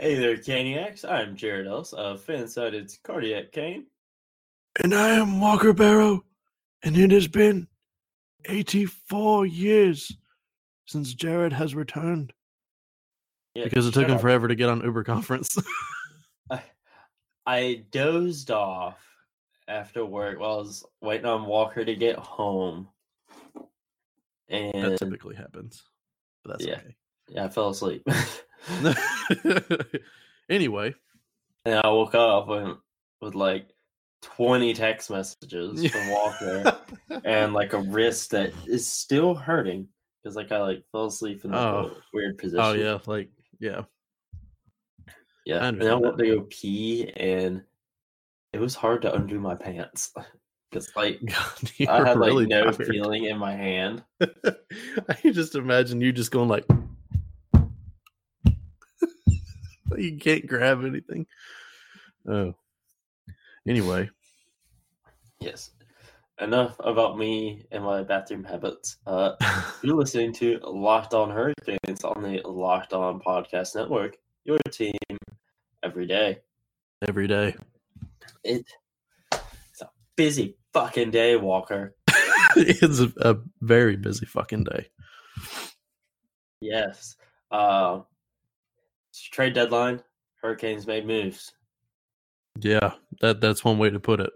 Hey there, Caniacs. I'm Jared Ellis of Fansided's Cardiac Cane. And I am Walker Barrow, and it has been 84 years since Jared has returned. Yeah, Because it took him up. forever to get on Uber conference. I, I dozed off after work while I was waiting on Walker to get home. And that typically happens. But that's Yeah. yeah, I fell asleep. anyway, and I woke up with, with like 20 text messages from Walker and like a wrist that is still hurting because like I like fell asleep in like, Oh. a weird oh, position. oh yeah, like yeah. Yeah, I and I went to go pee, and it was hard to undo my pants because, like, God, I had like really no tired. feeling in my hand. I can just imagine you just going like you can't grab anything. Oh. Anyway, Yes. Enough about me and my bathroom habits. Uh, you're listening to Locked On Hurricanes on the Locked On Podcast Network. Your team every day. every day. It, it's a busy fucking day, Walker. it's a, a very busy fucking day. Yes. Uh, trade deadline. Hurricanes made moves. Yeah, that that's one way to put it.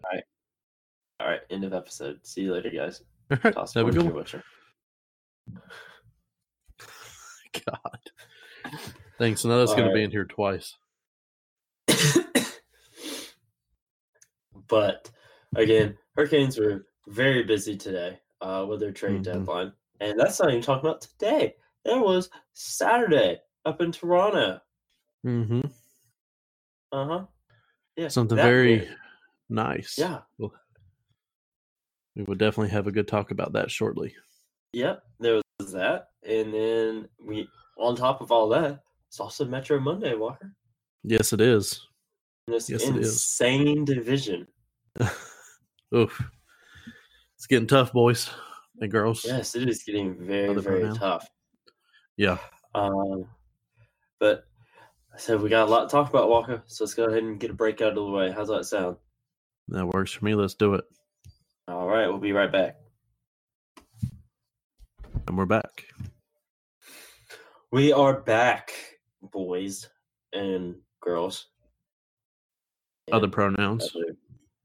All right, end of episode. See you later, guys. All right, Toss have a good one. God. Thanks. Now that's going to be in here twice. but again, Hurricanes were very busy today uh, with their trade Mhm. deadline, and that's not even talking about today. There was Saturday up in Toronto. Mm-hmm. Uh huh. Yeah, Something very nice. Yeah. We will definitely have a good talk about that shortly. Yep, there was that, and then we on top of all that, it's also Metro Monday, Walker. Yes, it is. In this Yes, it is. insane division. Oof. It's getting tough, boys and girls. Yes, it is getting very, very pronoun. tough. Yeah. Um, but I said we got a lot to talk about, Walker. So let's go ahead and get a break out of the way. How's that sound? That works for me. Let's do it. All right, we'll be right back. And we're back. We are back, boys and girls. Other pronouns. other-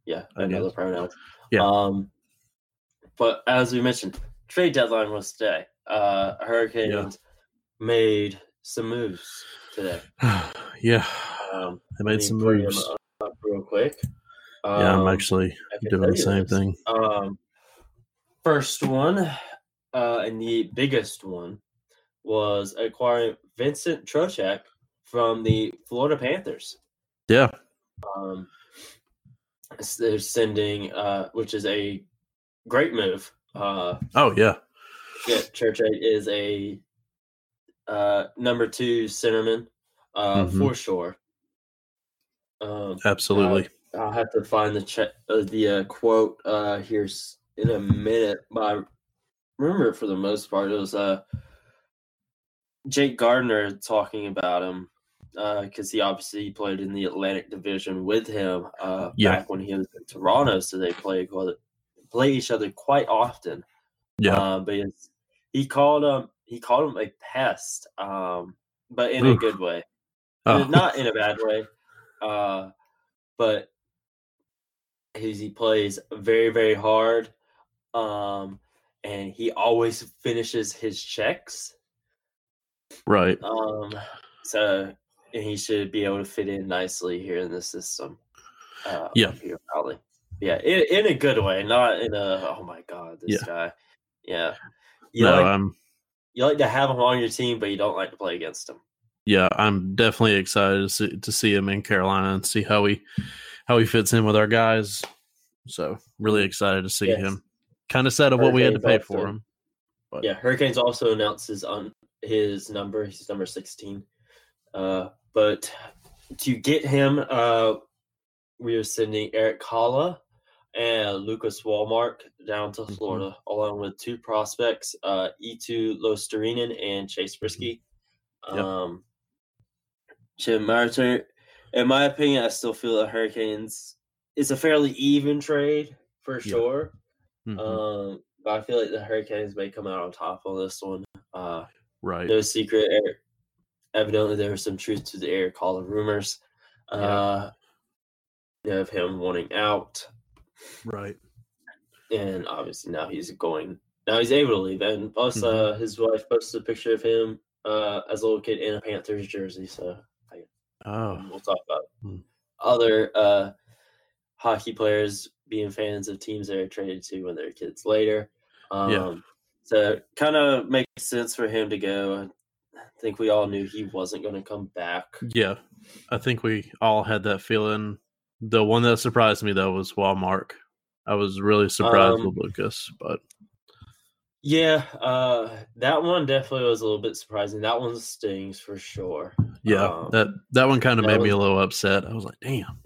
yeah, and other pronouns. Yeah. Um, but as we mentioned, trade deadline was today. Uh, Hurricanes made some moves today. yeah. Um, I made some moves. real quick. Yeah, I'm Um, actually doing the same this. thing. Um, first one, uh, and the biggest one was acquiring Vincent Trocheck from the Florida Panthers. Yeah. Um, they're sending, uh, which is a great move. Uh, Oh, yeah. yeah, Trocek is a uh, number two centerman uh, Mhm. for sure. Um, Absolutely. I'll have to find the che- uh, the uh, quote uh, here in a minute. But I remember for the most part, it was uh, Jake Gardiner talking about him because he obviously played in the Atlantic Division with him uh, Yeah. back when he was in Toronto, so they play play each other quite often. yeah. Uh, but he called him he called him a pest, um, but in a good way oh. not in a bad way, uh, but he's, he plays very very hard, um, and he always finishes his checks. right. Um, so and he should be able to fit in nicely here in the system. Uh, Yeah. here probably. Yeah, in, in a good way, not in a oh my god, this Yeah. guy. Yeah, you no, like I'm you like to have him on your team, but you don't like to play against him. yeah, I'm definitely excited to see, to see him in Carolina and see how he how he fits in with our guys. So really excited to see Yes. him. Kind of sad of what we had to pay for him. But Yeah, Hurricanes also announces on his number. He's number sixteen. Uh, but to get him, uh, we are sending Erik Haula and Lucas Wallmark down to Mhm. Florida, along with two prospects, uh, Eetu Luostarinen and Chase Priskie. Yep. Um, Jim Martin. In my opinion, I still feel the Hurricanes it's a fairly even trade for Yeah. sure. Mhm. Um, but I feel like the Hurricanes may come out on top on this one. Uh, right. no secret. Eric, evidently, there was some truth to the Erik Haula rumors. Uh, you know, of him wanting out, Right. and obviously now he's going. Now he's able to leave, and plus, Mhm. uh, his wife posted a picture of him uh, as a little kid in a Panthers jersey. So Oh. we'll talk about Hmm. other uh, hockey players being fans of teams they're traded to when they're kids later. Um, Yeah. So kind of makes sense for him to go. I think we all knew he wasn't going to come back. Yeah. I think we all had that feeling. The one that surprised me though was Wallmark. I was really surprised Um, with Lucas, but Yeah, uh, that one definitely was a little bit surprising. That one stings for sure. yeah, um, that that one kind of made me a little upset. I was like, damn.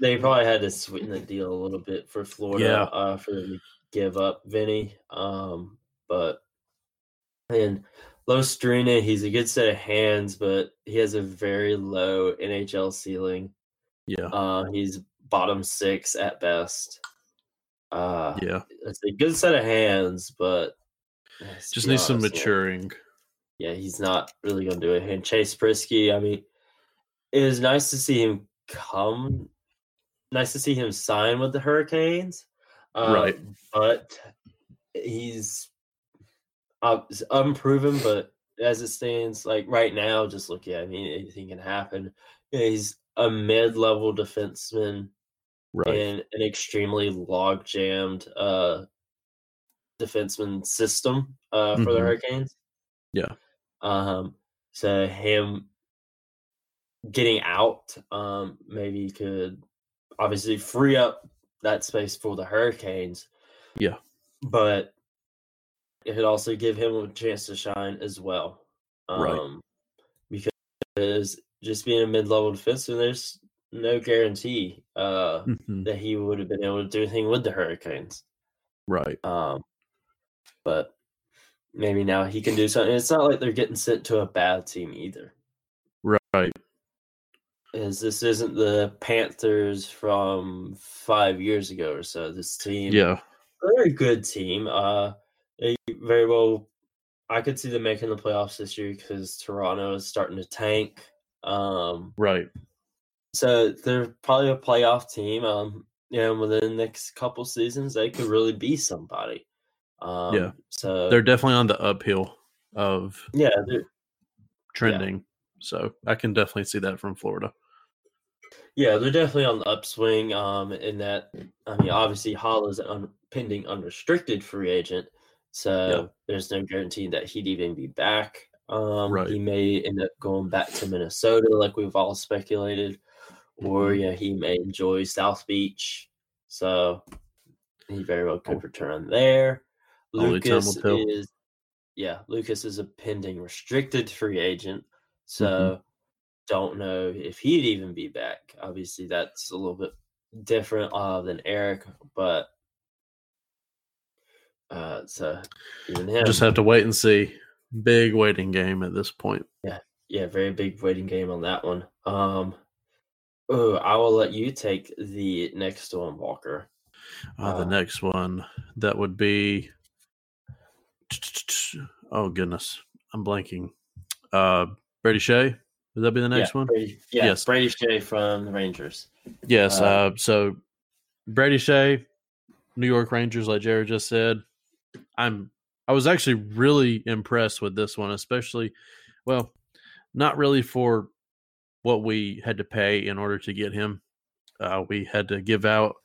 They probably had to sweeten the deal a little bit for Florida Yeah. uh, for them to give up Vinny. Um, but and Luostarinen, he's a good set of hands, but he has a very low NHL ceiling. Yeah. Uh, he's bottom six at best. Uh, yeah. it's a good set of hands, but Just needs some honest, maturing. Yeah, he's not really going to do it. And Chase Priskie, I mean, it was nice to see him come. Nice to see him sign with the Hurricanes. Uh, Right. But he's uh, unproven, but as it stands, like right now, just look at, I mean, anything can happen. Yeah, he's a mid level defenseman Right. in an extremely log jammed uh, defenseman system uh, for the Mhm. Hurricanes. Yeah. Um, so him getting out um, maybe could obviously free up that space for the Hurricanes. Yeah. But it could also give him a chance to shine as well. Right. Um, Because just being a mid level defenseman, there's no guarantee uh, Mhm. that he would have been able to do anything with the Hurricanes. Right. Um, but maybe now he can do something. It's not like they're getting sent to a bad team either. Right. Is this isn't the Panthers from five years ago or so? This team, Yeah. very good team. Uh, they very well. I could see them making the playoffs this year because Toronto is starting to tank. Um, Right. so they're probably a playoff team. Um, you know, within the next couple seasons, they could really be somebody. Um, Yeah. So They're definitely on the uphill of yeah, they're, trending. So I can definitely see that from Florida. yeah, they're definitely on the upswing. Um, in that, I mean, obviously Haula is an un- pending unrestricted free agent, so Yeah. there's no guarantee that he'd even be back. Um, Right. he may end up going back to Minnesota, like we've all speculated, or Mhm. yeah, he may enjoy South Beach. So he very well could Oh. return there. Only Lucas is, yeah, Lucas is a pending restricted free agent. So Mm-hmm. don't know if he'd even be back. Obviously, that's a little bit different uh, than Eric, but uh, so even him, Just have to wait and see. Big waiting game at this point. yeah, yeah, very big waiting game on that one. Um, oh, I will let you take the next one, Walker. Uh, the Uh, next one that would be. Oh goodness, I'm blanking. Uh, Brady Skjei. Would that be the next yeah, one? Brady, yeah, Yes. Brady Skjei from the Rangers. Yes. Uh, Uh, so Brady Skjei, New York Rangers, like Jared just said. I'm. I was actually really impressed with this one, especially. Well, not really for what we had to pay in order to get him. Uh, we had to give out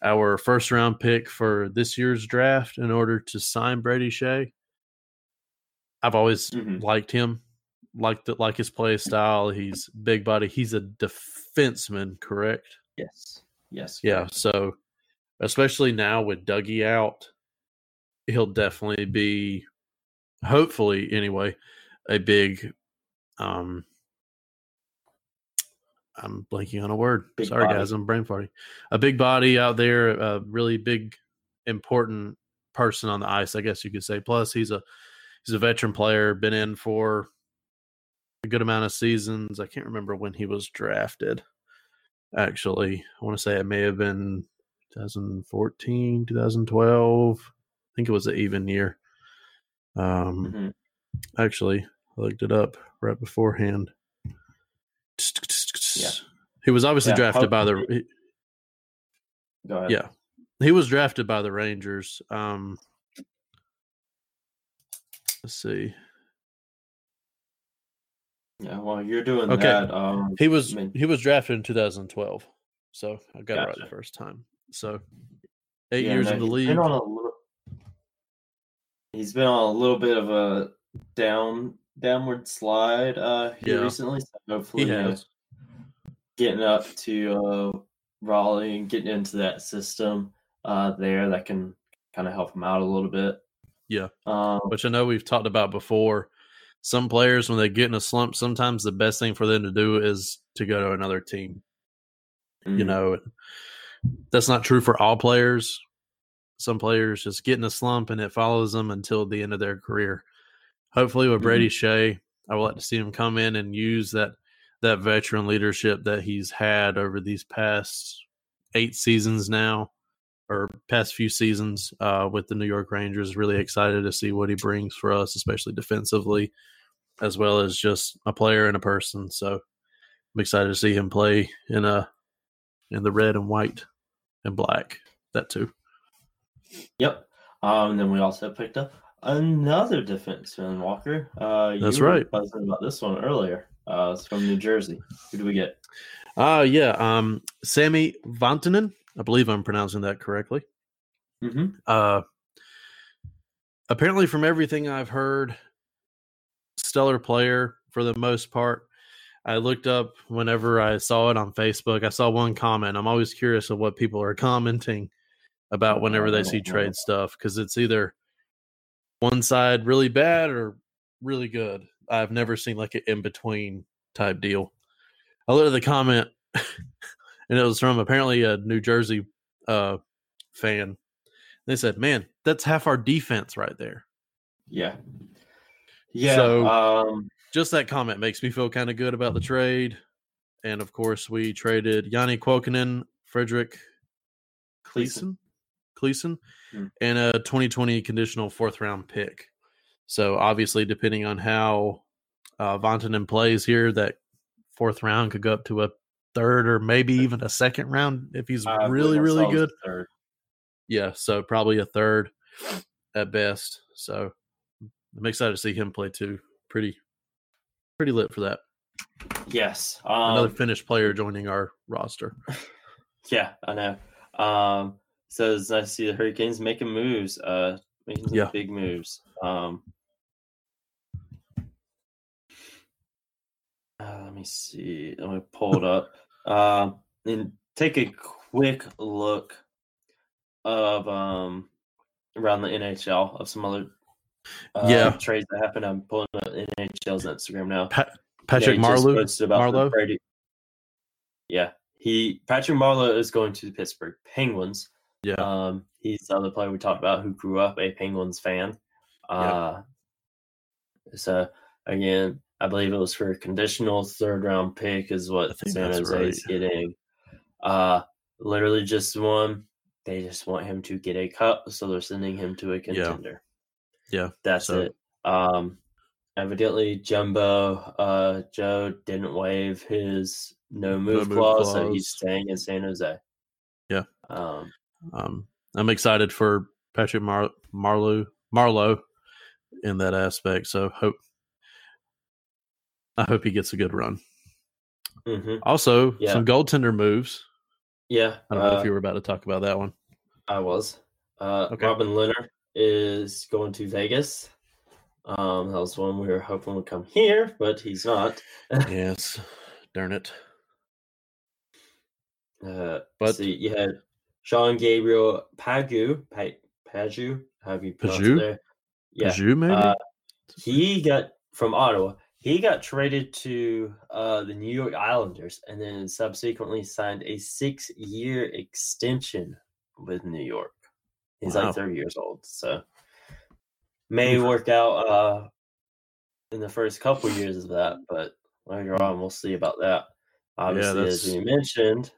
our first round pick for this year's draft in order to sign Brady Skjei. I've always Mhm. liked him, liked the, like his play style. He's big body. He's a defenseman, correct? Yes, yes, Yeah. So, especially now with Dougie out, he'll definitely be, hopefully anyway, a big. um I'm blanking on a word. Big Sorry, body. guys. I'm brain farting. A big body out there, a really big, important person on the ice. I guess you could say. Plus, he's a he's a veteran player. Been in for a good amount of seasons. I can't remember when he was drafted. Actually, I want to say it may have been 2014, 2012. I think it was an even year. Um, hmm actually, I looked it up right beforehand. Yeah. He was obviously Yeah, drafted by the. hopefully- Go ahead. Yeah, he was drafted by the Rangers. Um, let's see. Yeah. Well, you're doing Okay. that. Um, He was I mean- he was drafted in 2012, so I got it right the first time. So eight yeah, years in the league. Been on a little, he's been on a little bit of a down downward slide uh here Yeah. recently. So hopefully, uh, has. getting up to uh, Raleigh and getting into that system uh, there that can kind of help him out a little bit. Yeah. Um, which I know we've talked about before. Some players, when they get in a slump, sometimes the best thing for them to do is to go to another team. You mhm. know, that's not true for all players. Some players just get in a slump and it follows them until the end of their career. Hopefully, with Brady Skjei, I would like to see him come in and use that that veteran leadership that he's had over these past eight seasons now, or past few seasons uh, with the New York Rangers. Really excited to see what he brings for us, especially defensively, as well as just a player and a person. So I'm excited to see him play in a in the red and white and black. That too. Yep. Um, and then we also picked up another defenseman, Walker. Uh, That's you were right. buzzing about this one earlier. Uh, it's from New Jersey. Who do we get? Uh yeah. Um Sami Vatanen. I believe I'm pronouncing that correctly. Mm-hmm. Uh apparently from everything I've heard, stellar player for the most part. I looked up whenever I saw it on Facebook. I saw one comment. I'm always curious of what people are commenting about whenever they see trade stuff because it's either one side really bad or really good. I've never seen like an in between type deal. I looked at the comment and it was from apparently a New Jersey uh, fan. They said, "Man, that's half our defense right there." Yeah. Yeah. So- um, Just that comment makes me feel kind of good about the trade. And of course, we traded Janne Kuokkanen, Fredrik Claesson. Claesson, Hmm. and a 2020 conditional fourth round pick. So obviously, depending on how uh, Vatanen plays here, that fourth round could go up to a third or maybe even a second round if he's believe really, really saw it was good. Yeah, so probably a third at best. So I'm excited to see him play too. Pretty, pretty lit for that. Yes. Another Um, Finnish player joining our roster. Yeah, I know. Um, so it's nice to see the Hurricanes making moves, uh, making some Yeah. big moves. Um, uh, let me see. Let me pull it up. Um, and take a quick look of um around the NHL of some other uh, Yeah. trades that happened. I'm pulling up NHL's Instagram now. Pa- Patrick Marleau. about Marleau? Yeah, he Patrick Marleau is going to the Pittsburgh Penguins. Yeah, Um, he's the other player we talked about who grew up a Penguins fan. Uh, so again, I believe it was for a conditional third round pick is what San Jose is getting. Uh, literally just one. They just want him to get a cup, so they're sending him to a contender. Yeah, yeah. that's so- it. Um, evidently, Jumbo uh, Joe didn't waive his no move, move clause, so he's staying in San Jose. Yeah. Um, um, I'm excited for Patrick Mar- Marleau in that aspect. So hope I hope he gets a good run. mhm. Also, Yeah. some goaltender moves. Yeah, I don't know uh, if you were about to talk about that one. I was. Uh, Okay. Robin Lehner is going to Vegas. Um, that was one we were hoping would come here, but he's not. yes, darn it. Uh, But- see, you had Sean Gabriel Pagu, Pagu, have you Paju? there. Yeah, Pajou, maybe. uh, he got from Ottawa. He got traded to uh, the New York Islanders and then subsequently signed a six-year extension with New York. He's Wow. like 30 years old, so may work out uh, in the first couple years of that, but later on we'll see about that. Obviously, as that's- we mentioned,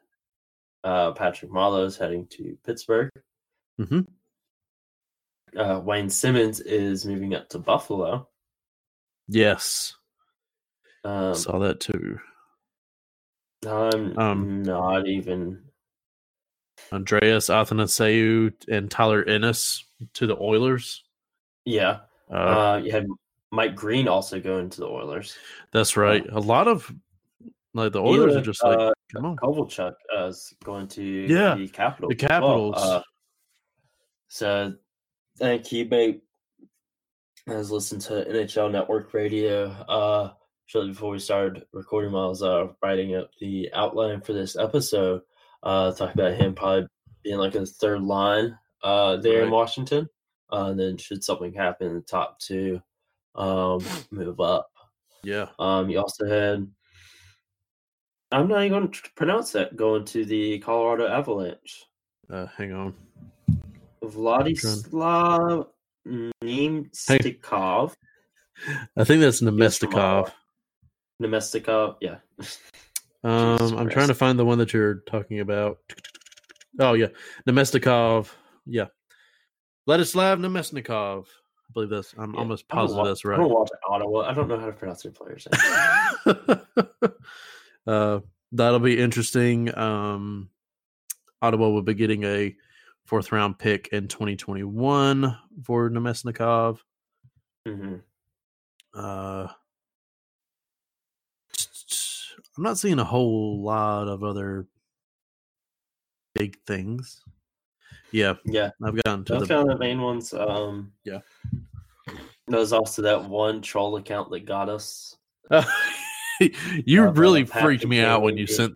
uh, Patrick Marleau is heading to Pittsburgh. Mhm. Uh, Wayne Simmonds is moving up to Buffalo. Yes, Um, saw that too. I'm um, not even. Andreas Athanasiou and Tyler Ennis to the Oilers. Yeah, Uh, uh, you had Mike Green also going to the Oilers. that's right. A lot of like the Oilers Even, are just like, uh, come on. Kovalchuk uh, is going to Yeah, the Capitals. the as well. Capitals. Uh, so I think he may has listened to NHL Network Radio uh, shortly before we started recording. While I was uh, writing up the outline for this episode, uh, talking about him probably being like a third line uh, there in Washington. Uh, and then should something happen in the top two, um, move up. Yeah. Um, you also had. I'm not even going to pronounce that. Going to the Colorado Avalanche, Uh, hang on. Vladislav Nemstikov, I think that's Nemestikov. Nemestikov. Yeah, Um, I'm trying to find the one that you're talking about. Oh yeah, Nemestikov. Yeah, Vladislav Nemesnikov. I believe that's. I'm Yeah, almost positive wa- that's I right. don't watch Ottawa. I don't know how to pronounce their players'. uh, that'll be interesting. Um, Ottawa will be getting a fourth round pick in 2021 for Nemesnikov. hmm Uh, I'm not seeing a whole lot of other big things. Yeah, Yeah, I've gotten to I the the main ones. Um, Yeah. There's also that one troll account that got us. you Uh, really freaked me out when you Kane. sent.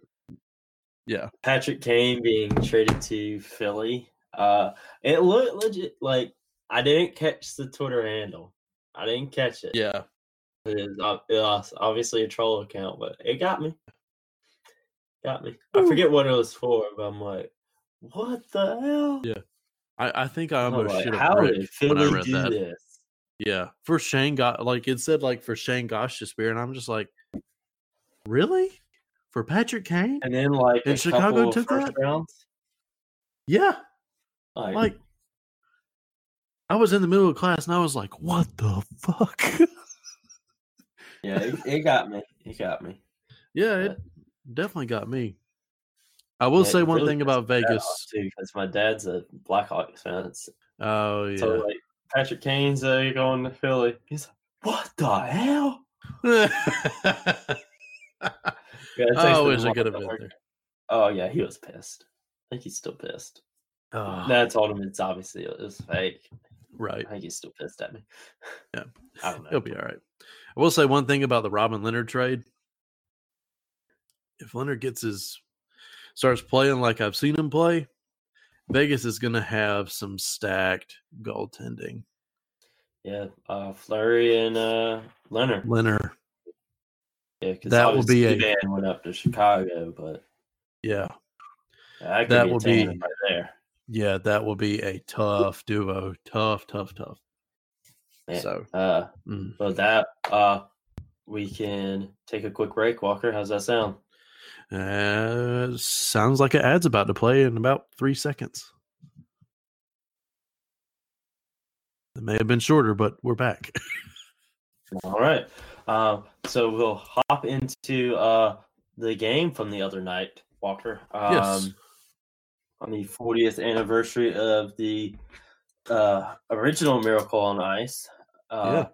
Yeah, Patrick Kane being traded to Philly. Uh, it looked legit. Like I didn't catch the Twitter handle. I didn't catch it. yeah, It is it was obviously a troll account, but it got me. Got me. I forget what it was for, but I'm like, what the hell? Yeah, I, I think I almost like, should have read when I read do that. this? Yeah, for Shane got like it said like for Shayne Gostisbehere, and I'm just like, really for Patrick Kane? And then like And Chicago took first that? rounds. Yeah, Like, like I was in the middle of class and I was like, what the fuck? yeah, it, it got me. It got me. yeah, it definitely got me. I will Yeah, say one really thing about my dad off, Vegas. too, because my dad's a Blackhawks fan. It's, Oh yeah. So like Patrick Kane's uh, going to Philly. He's like, what the hell? Oh, I wish I could have been there. Oh yeah, he was pissed. I think he's still pissed. Oh, Then I told him it's obviously it was fake. right. I think he's still pissed at me. Yeah. I don't know. He'll be all right. I will say one thing about the Robin Lehner trade. If Lehner gets his starts playing like I've seen him play, Vegas is going to have some stacked goaltending. Yeah, uh, Fleury and uh, Lehner. Lehner, Yeah, because That will be a- went up to Chicago, but yeah, that, That be will be- right there. yeah, that will be a tough duo, tough, tough, tough. So, Uh, mm. but that uh, we can take a quick break. Walker, how's that sound? Uh, sounds like an ad's about to play in about three seconds. It may have been shorter, but we're back. All right. Um, so we'll hop into uh, the game from the other night, Walker. Um, Yes. On the 40th anniversary of the uh, original Miracle on Ice. Uh,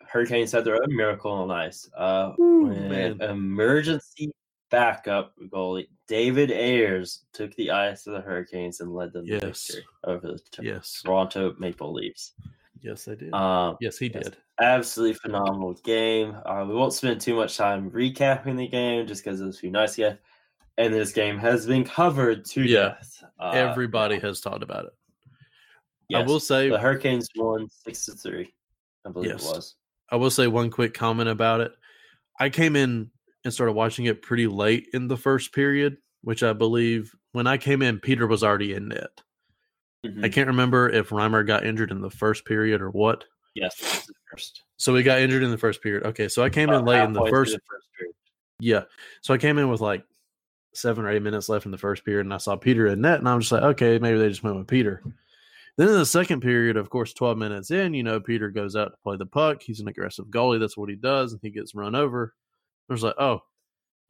Hurricanes had their own Miracle on Ice. Uh, Ooh, when man. emergency backup goalie David Ayres took the ice of the Hurricanes and led them to victory over the Yes. Toronto Maple Leafs. Yes, they did. Um, yes, he did. absolutely phenomenal game. Uh, we won't spend too much time recapping the game just because it was too nice yet. And this game has been covered to Yeah. death. Uh, Everybody has talked about it. I will say, the Hurricanes won six to three. I believe Yes. it was. I will say one quick comment about it. I came in and started watching it pretty late in the first period, which I believe when I came in, Peter was already in net. Mhm. I can't remember if Reimer got injured in the first period or what. Yes, the first. So we got injured in the first period. Okay, so I came in late in the halfway through first. first period. Yeah, so I came in with like seven or eight minutes left in the first period, and I saw Peter in net, and I'm just like, okay, maybe they just went with Peter. Then in the second period, of course, 12 minutes in, you know, Peter goes out to play the puck. He's an aggressive goalie. That's what he does, and he gets run over. I was like, oh,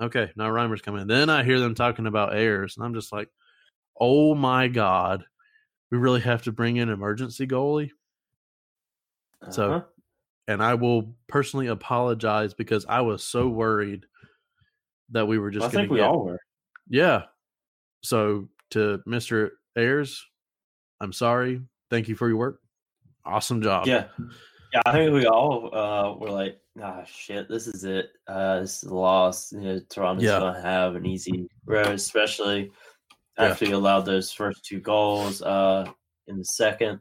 okay, now Reimer's coming. Then I hear them talking about Ayres, and I'm just like, oh my god, we really have to bring in emergency goalie. So, Uh-huh. and I will personally apologize because I was so worried that we were just I think we get all were. yeah. So to Mr. Ayres, I'm sorry. Thank you for your work. Awesome job. Yeah, yeah. I think we all uh, were like, "Ah, shit, this is it. Uh, this is a loss. You know, Toronto's Yeah. gonna have an easy road, especially Yeah. after you allowed those first two goals uh, in the second.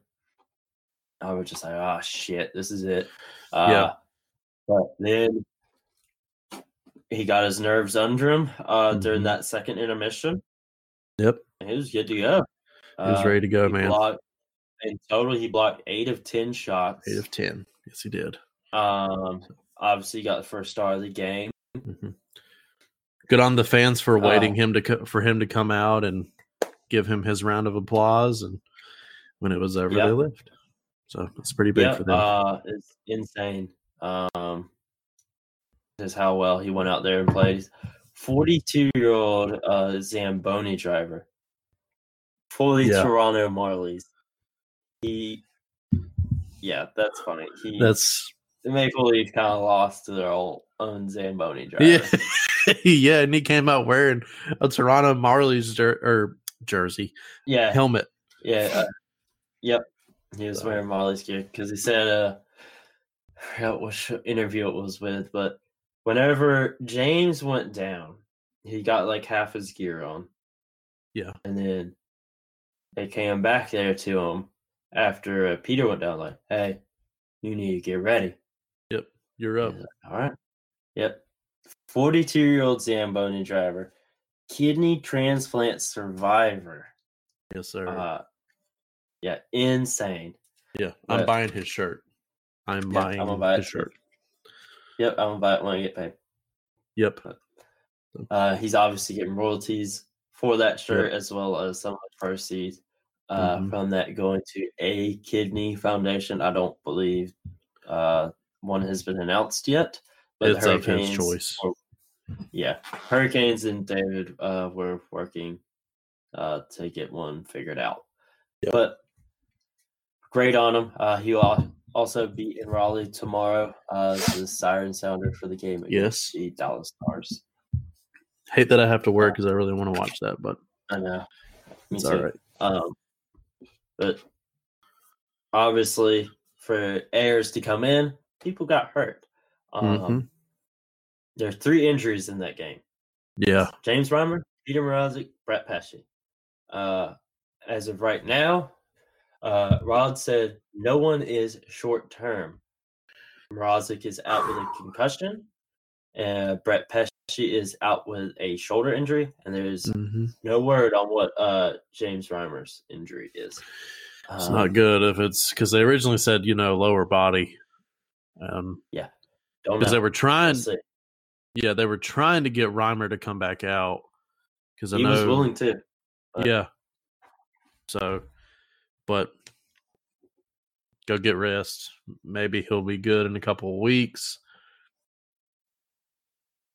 I was just like, "Ah, shit, this is it." Uh, Yeah. But then he got his nerves under him uh, during Mhm. that second intermission, Yep. and he was good to go. He was Uh, ready to go, man. blocked- in total, he blocked eight of ten shots. Eight of ten. Yes, he did. Um, obviously he got the first star of the game. Mhm. Good on the fans for Uh, waiting him to co- for him to come out and give him his round of applause. And when it was over, Yeah. they left. So it's pretty big Yeah, for them. uh, it's insane. Um, just how well he went out there and played. Forty-two-year-old uh, Zamboni driver for the Yeah. Toronto Marlies. He, yeah, that's funny. He, That's the Maple Leafs kind of lost to their old own Zamboni driver. yeah, yeah. And he came out wearing a Toronto Marlies jer- or jersey yeah, helmet. Yeah. Uh, yep. He was So- wearing Marlies gear because he said, uh, I forgot what sh- interview it was with, but whenever James went down, he got like half his gear on. Yeah. And then they came back there to him after uh, Peter went down, like, hey, you need to get ready. Yep. You're up. Like, All right. Yep. 42 year old Zamboni driver, kidney transplant survivor. Yes, sir. Uh, yeah, insane. yeah, I'm but- buying his shirt. I'm Yeah, buying I'm buy it his too. shirt. Yep, I'm gonna buy it when I get paid. Yep. Uh, he's obviously getting royalties for that shirt as well as some of the proceeds uh, Mhm. from that going to a kidney foundation. I don't believe uh, one has been announced yet, It's of his choice. were- yeah, Hurricanes and David uh, were working uh, to get one figured out. Yep. But great on him. Uh, he will also be in Raleigh tomorrow uh, the siren sounder for the game against Yes. the Dallas Stars. Hate that I have to work because I really want to watch that, but I know. Me it's too. all right. Um, but obviously, for Ayres to come in, people got hurt. Um, Mhm. There are three injuries in that game. Yeah. James Reimer, Peter Mrazek, Brett Pesce. Uh, as of right now, uh, Rod said no one is short term. Mrazek is out with a concussion, and Brett Pesce is out with a shoulder injury, and there's hmm no word on what uh, James Reimer's injury is. It's Um, not good if it's because they originally said you know lower body, um, Don't because they were trying. Yeah, they were trying to get Reimer to come back out because I He know. was willing to. but- yeah. So, but go get rest. Maybe he'll be good in a couple of weeks.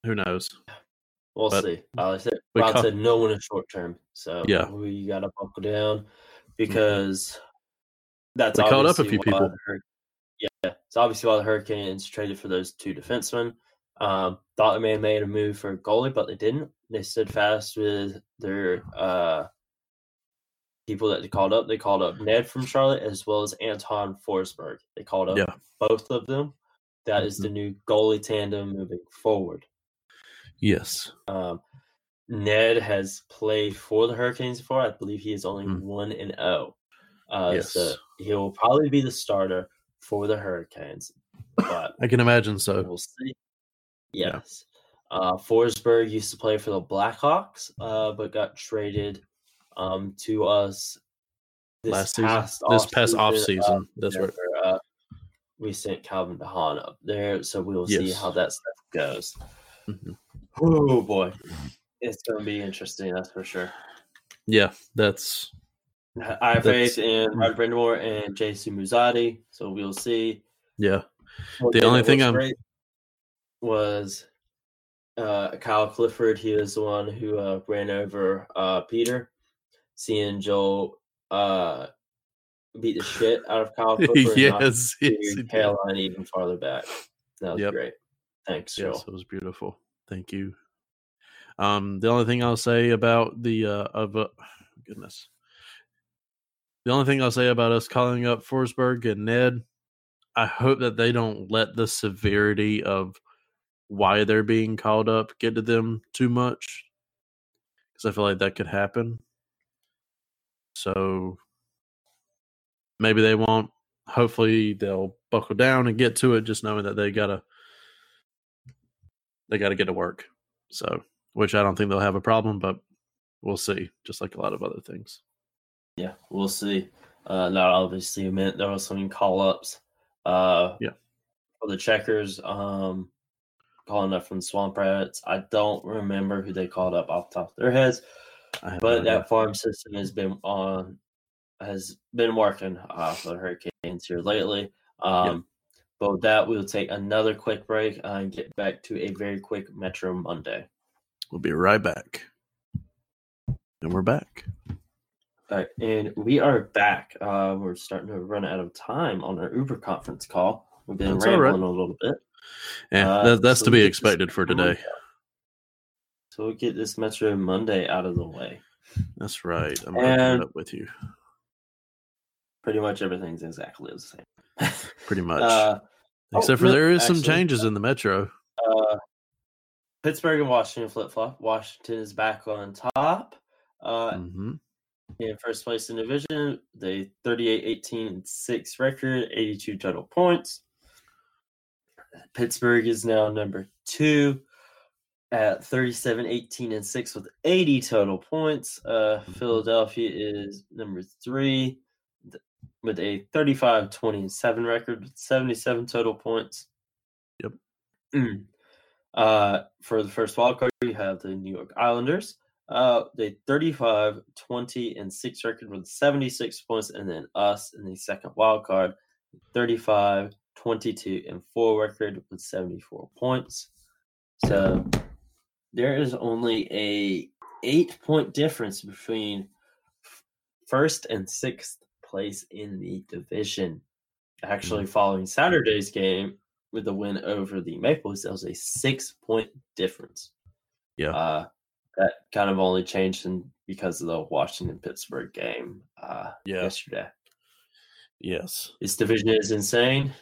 Who knows? We'll But see. Uh, I said, Rod said no one is short term, so Yeah. Mm-hmm. we got to buckle down because that's We called up a few people. The Hur- yeah, it's obviously while the Hurricanes traded for those two defensemen. Um, thought they may have made a move for a goalie, but they didn't. They stood fast with their uh, people that they called up. They called up Ned from Charlotte as well as Anton Forsberg. They called up Yeah. both of them. That is the new goalie tandem moving forward. Yes. Um, Ned has played for the Hurricanes before. I believe he is only Mm. one and zero. Uh, Yes. So he'll probably be the starter for the Hurricanes, but I can imagine so. we'll see. Yeah. Yes. Uh, Forsberg used to play for the Blackhawks, uh, but got traded um, to us this Last season, past this past off offseason, uh, season. That's right. uh, we sent Calvin DeHaan up there, so we'll see how that stuff goes. Mhm. Oh boy, it's going to be interesting. That's for sure. Yeah, that's I have faith in Roger Brind'Amour and Jason Muzadi, so we'll see. yeah. One The only thing I'm- was uh, Kyle Clifford. He was the one who uh, ran over uh, Peter. Seeing Joel uh, beat the shit out of Kyle Clifford. yes, yes, Peter he did. Caroline even farther back. That was Yep. great. Thanks, Joel. Yes, it was beautiful. Thank you. Um, the only thing I'll say about the uh, of uh, goodness, the only thing I'll say about us calling up Forsberg and Ned, I hope that they don't let the severity of why they're being called up get to them too much, because I feel like that could happen. So maybe they won't. Hopefully they'll buckle down and get to it, just knowing that they gotta they gotta get to work. So, which I don't think they'll have a problem, but we'll see. Just like a lot of other things. Yeah, we'll see. Uh, not obviously meant there was some call ups. Uh, Yeah. For the checkers, um, calling up from Swamp Rats. I don't remember who they called up off the top of their heads, but that farm system has been on, has been working uh, for the Hurricanes here lately. Um, But with that, we'll take another quick break and get back to a very quick Metro Monday. we'll be right back. And we're back. Right, and we are back. Uh, we're starting to run out of time on our Uber conference call. We've been That's all right. rambling a little bit. Yeah, Uh, that, that's so to be expected for today. Monday. So we'll get this Metro Monday out of the way. That's right. I'm And- up with you. Pretty much everything's exactly the same. Pretty much. Uh, oh, Except for no, there is some changes in the metro. uh, Pittsburgh and Washington flip flop. Washington is back on top. Uh, hmm in first place in division. They 38 18 and 6 record, 82 total points. Pittsburgh is now number two at 37 18 and 6 with 80 total points. Uh, Mhm. Philadelphia is number three with a 35 20 and 7 record with 77 total points. Yep. Mm. Uh, for the first wild card, you have the New York Islanders. Uh, they 35, 20, and 6 record with 76 points, and then us in the second wild card, 35, 22, and 4 record with 74 points. So there is only a eight point difference between first and sixth place in the division. Actually, following Saturday's game with the win over the Maple Leafs, that was a six point difference. Yeah. Uh, that kind of only changed in, because of the Washington Pittsburgh game uh, Yeah. yesterday. Yes. This division is insane.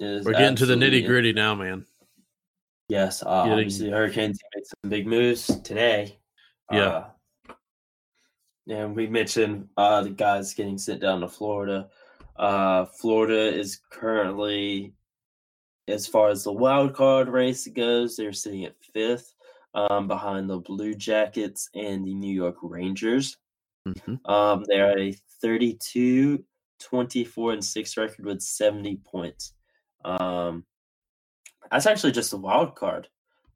Is We're getting to the nitty gritty now, man. Yes, uh, Getting- obviously Hurricanes made some big moves today. Yeah. Uh, and we mentioned uh, the guys getting sent down to Florida. Uh, Florida is currently, as far as the wild card race goes, they're sitting at fifth, um, behind the Blue Jackets and the New York Rangers. hmm Um, they're a 32, 24, and 6 record with 70 points. Um, that's actually just a wild card.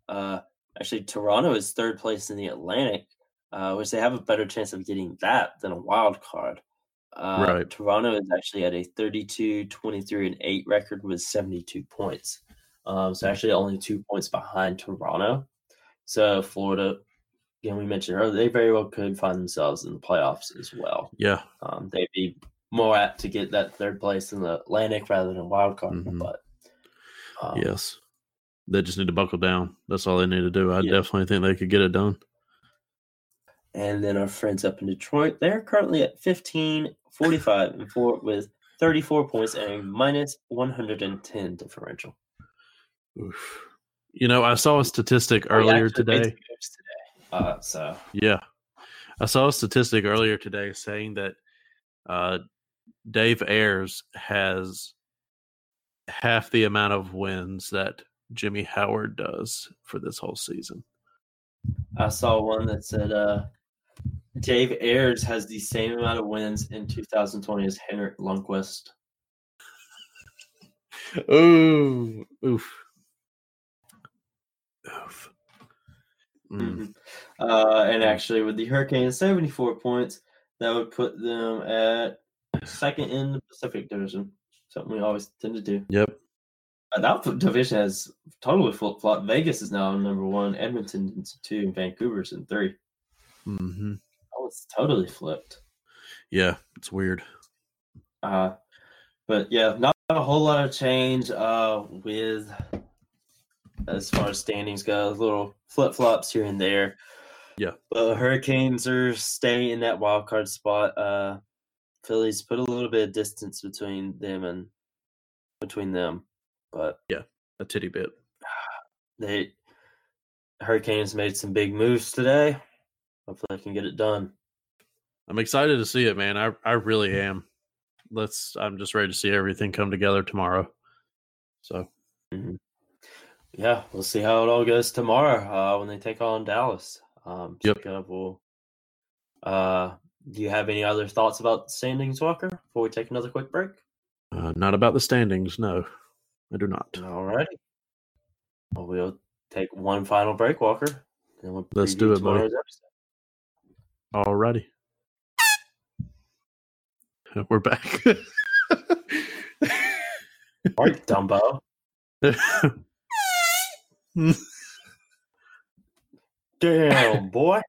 Uh, actually, Toronto is third place in the Atlantic, uh, which they have a better chance of getting that than a wild card. Uh, Right. Toronto is actually at a 32, 23, and 8 record with 72 points. Um, so actually only two points behind Toronto. So Florida, again, we mentioned earlier, they very well could find themselves in the playoffs as well. Yeah. Um, they'd be more apt to get that third place in the Atlantic rather than wild card. Mhm. But um, Yes. They just need to buckle down. That's all they need to do. I Yeah. definitely think they could get it done. And then our friends up in Detroit, they're currently at 15, 45, and 4 with 34 points and a minus 110 differential. Oof. You know, I saw a statistic earlier actually today. today. Uh, so, Yeah. I saw a statistic earlier today saying that uh, Dave Ayres has half the amount of wins that Jimmy Howard does for this whole season. I saw one that said uh, Dave Ayres has the same amount of wins in 2020 as Henrik Lundqvist. Ooh, oof, oof. Mm. Uh, and actually, with the Hurricanes, 74 points, that would put them at second in the Pacific Division. Something we always tend to do. Yep. Uh, that division has totally flip flopped. Vegas is now number one, Edmonton is two, and Vancouver's in three. hmm Oh, it's totally flipped. Yeah, it's weird. Uh, but yeah, not a whole lot of change uh, with as far as standings go. Little flip flops here and there. Yeah. But Hurricanes are staying in that wild card spot. Uh, Phillies put a little bit of distance between them and between them, but yeah, A titty bit. they Hurricanes made some big moves today. Hopefully, they can get it done. I'm excited to see it, man. I I really am. Let's. I'm just ready to see everything come together tomorrow. So Yeah, we'll see how it all goes tomorrow uh, when they take on Dallas. Um, Yep. of, we'll, uh, do you have any other thoughts about the standings, Walker, before we take another quick break? uh, not about the standings. No, I do not. All righty. Well, we'll take one final break, Walker. And we'll Let's do it, buddy. episode. Alrighty. We're back. All right, Dumbo. Damn, boy.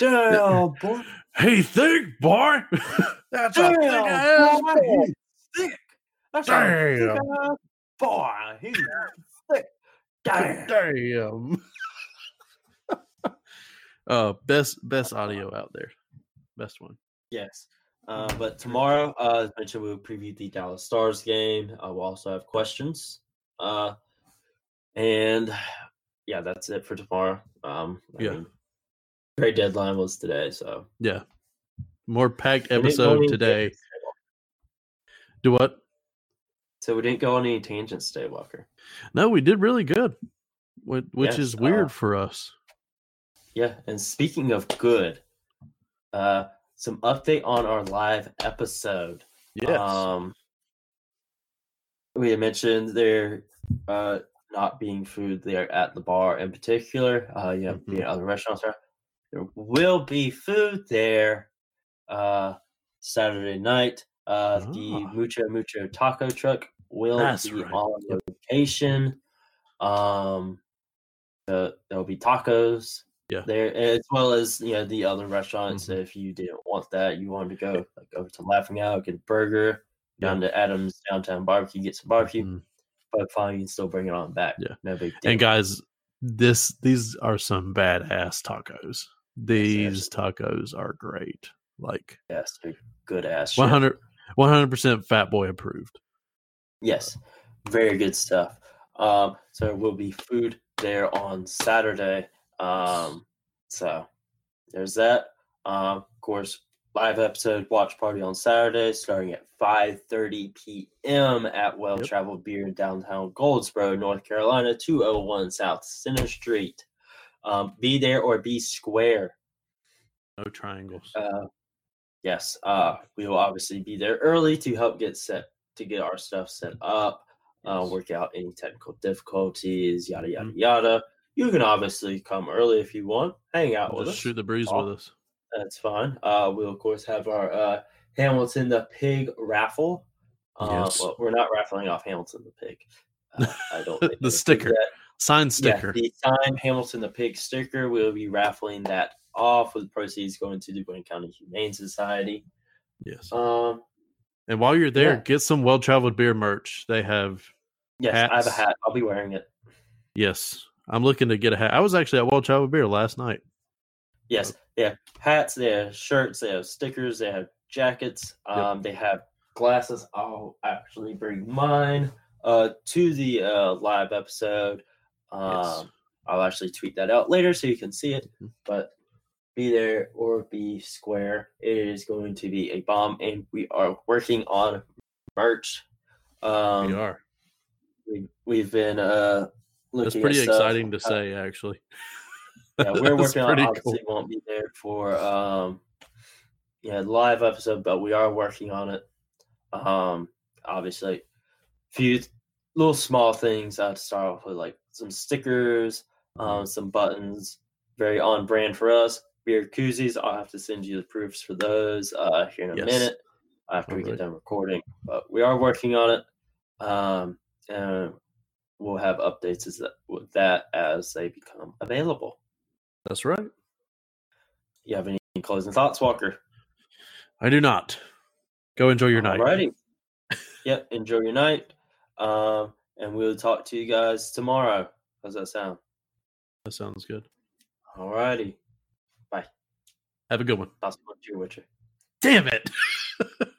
Damn, boy. hey, think, boy. That's a thick Damn, ass boy. He's thick. That's a thick Damn. ass boy. He's thick. Damn. Damn. uh, best best audio out there. Best one. Yes. Uh, but tomorrow, uh, as mentioned, we'll preview the Dallas Stars game. Uh, we'll also have questions. Uh, and yeah, that's it for tomorrow. Um, I Yeah. mean, trade deadline was today, so Yeah. More packed we didn't go episode today. Do what? So we didn't go on any tangents today, Walker. No, we did really good. Which, which Yes, is weird uh, for us. Yeah, and speaking of good, uh, some update on our live episode. Yes. Um, we had mentioned there uh, not being food there at the bar in particular. Uh, you know, Mhm. being other restaurants there. There will be food there uh, Saturday night. Uh, The Ah. Mucho Mucho Taco Truck will That's be right. on location. Um, the, there'll be tacos Yeah. there as well as you know the other restaurants. Mhm. If you didn't want that, you wanted to go like over to Laughing Out, get a burger, down to Adams Downtown Barbecue, get some barbecue. Mhm. But fine, you can still bring it on back. Yeah. no big deal. And guys, this these are some badass tacos. These tacos are great. Like yes, good ass. 100 100% fat boy approved. Yes, very good stuff. Um, so there will be food there on Saturday. Um, so there's that. Um, of course, live episode watch party on Saturday, starting at 5:30 p.m. at Well Yep. Traveled Beer in downtown Goldsboro, North Carolina, 201 South Center Street. Um, be there or be square. No triangles. Uh, yes, uh, we will obviously be there early to help get set to get our stuff set up, uh, work out any technical difficulties, yada yada Mhm. yada. You can obviously come early if you want, hang out with Just us. shoot the breeze Oh. with us. That's fine. Uh, we'll of course have our uh, Hamilton the Pig raffle. Uh, Yes. well, we're not raffling off Hamilton the Pig. Uh, I don't. The sticker. Sign sticker. Yeah, the signed Hamilton the Pig sticker. We'll be raffling that off with proceeds going to the Wayne County Humane Society. yes. Um, and while you're there, yeah. get some well traveled beer merch. They have yes, I have a hat. I'll be wearing it. yes. I'm looking to get a hat. I was actually at Well Traveled Beer last night. Yes, they have hats, they have shirts, they have stickers, they have jackets, Yep. um, they have glasses. I'll actually bring mine uh, to the uh, live episode. Um, Yes. I'll actually tweet that out later so you can see it. Mhm. But be there or be square. It is going to be a bomb, and we are working on merch. Um, we are. We, we've been uh, looking. That's at pretty stuff. exciting to Uh, say, actually. Yeah, we're working on. Obviously, won't be there for um, yeah, live episode, but we are working on it. Um, obviously, few little small things. I have to start off with like some stickers, um, some buttons, very on brand for us. Beer koozies. I'll have to send you the proofs for those uh, here in a Yes. minute after we Alright. get done recording. But we are working on it, um, and we'll have updates as that, with that as they become available. That's right. You have any closing thoughts, Walker? I do not. Go enjoy your night. Alrighty. yep. Enjoy your night. Um, and we'll talk to you guys tomorrow. How's that sound? That sounds good. Alrighty. Bye. Have a good one. That's what you Witcher. Damn it.